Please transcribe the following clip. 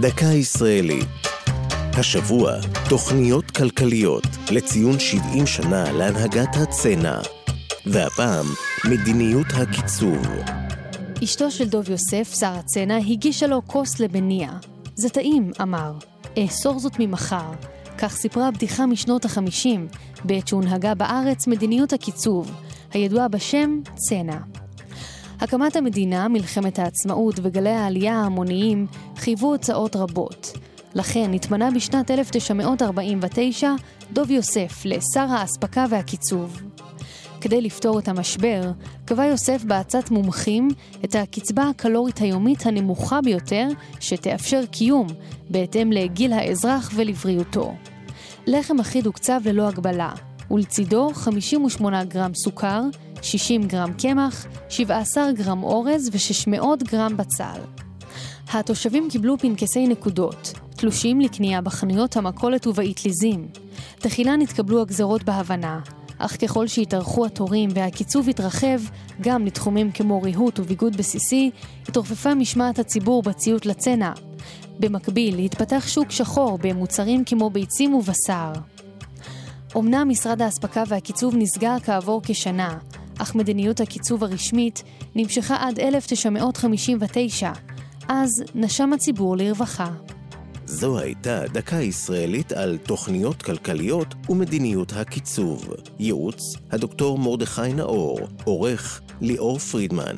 דקה ישראלית. השבוע, תוכניות כלכליות לציון 70 שנה להנהגת הצנע. והפעם, מדיניות הקיצוב. אשתו של דוב יוסף, שר הצנע, הגישה לו כוס לבניה. זה טעים, אמר. אאסור זאת ממחר. כך סיפרה בדיחה משנות החמישים, בעת שהונהגה בארץ מדיניות הקיצוב, הידועה בשם צנע. הקמת המדינה, מלחמת העצמאות וגלי העלייה ההמוניים חייבו הוצאות רבות. לכן נתמנה בשנת 1949 דוב יוסף לשר האספקה והקיצוב. כדי לפתור את המשבר, קבע יוסף בעצת מומחים את הקצבה הקלורית היומית הנמוכה ביותר שתאפשר קיום, בהתאם לגיל האזרח ולבריאותו. לחם אחיד הוקצב ללא הגבלה, ולצידו 58 גרם סוכר, 60 גרם קמח, 17 גרם אורז ו-600 גרם בצל. התושבים קיבלו פנקסי נקודות, תלושים לקנייה בחנויות המכולת ובאטליזים. תחילה נתקבלו הגזרות בהבנה, אך ככל שהתארכו התורים והקיצוב התרחב, גם לתחומים כמו ריהוט וביגוד בסיסי, התרופפה משמעת הציבור בציות לצנע. במקביל, התפתח שוק שחור במוצרים כמו ביצים ובשר. אמנם משרד האספקה והקיצוב נסגר כעבור כשנה, אך מדיניות הקיצוב הרשמית נמשכה עד 1959. אז נשם הציבור לרווחה. זו הייתה דקה ישראלית על תוכניות כלכליות ומדיניות הקיצוב. ייעוץ, הדוקטור מרדכי נאור, עורך, ליאור פרידמן.